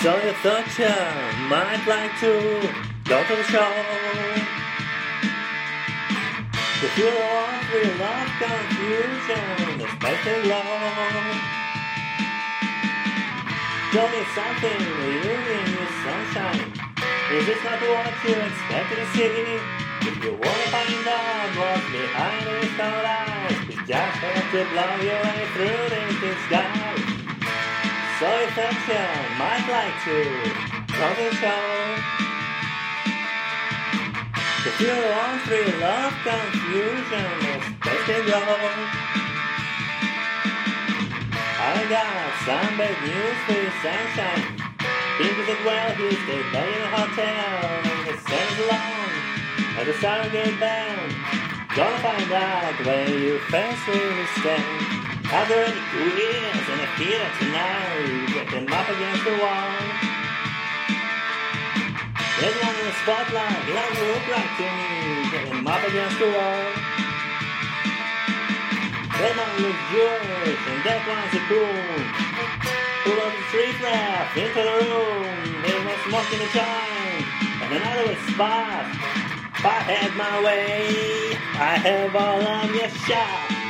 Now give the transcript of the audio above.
So you thought you might like to go to the show? If you want real love confusion, especially love. Tell me something, reunion with sunshine. Is this not what you expected to see? If you wanna find out what's behind these cold eyes, you just have to blow your way through this sky. So if that you might like to come to the show. If you want real love confusion, especially love. I got some bad news for you, sunshine. Think that well, he stayed by in a hotel and he sends along at the Stargate band. Gonna find out where you fans really stand. There any queers in the theater tonight? Get them up against the wall. There's one in the spotlight, like you look like to me. Get them up against the wall. That one looks Jewish, and that one's a cool. Pull up the street left into the room. There's no smoke in the joint, and another with spot. If I had my way, I have all on your shot.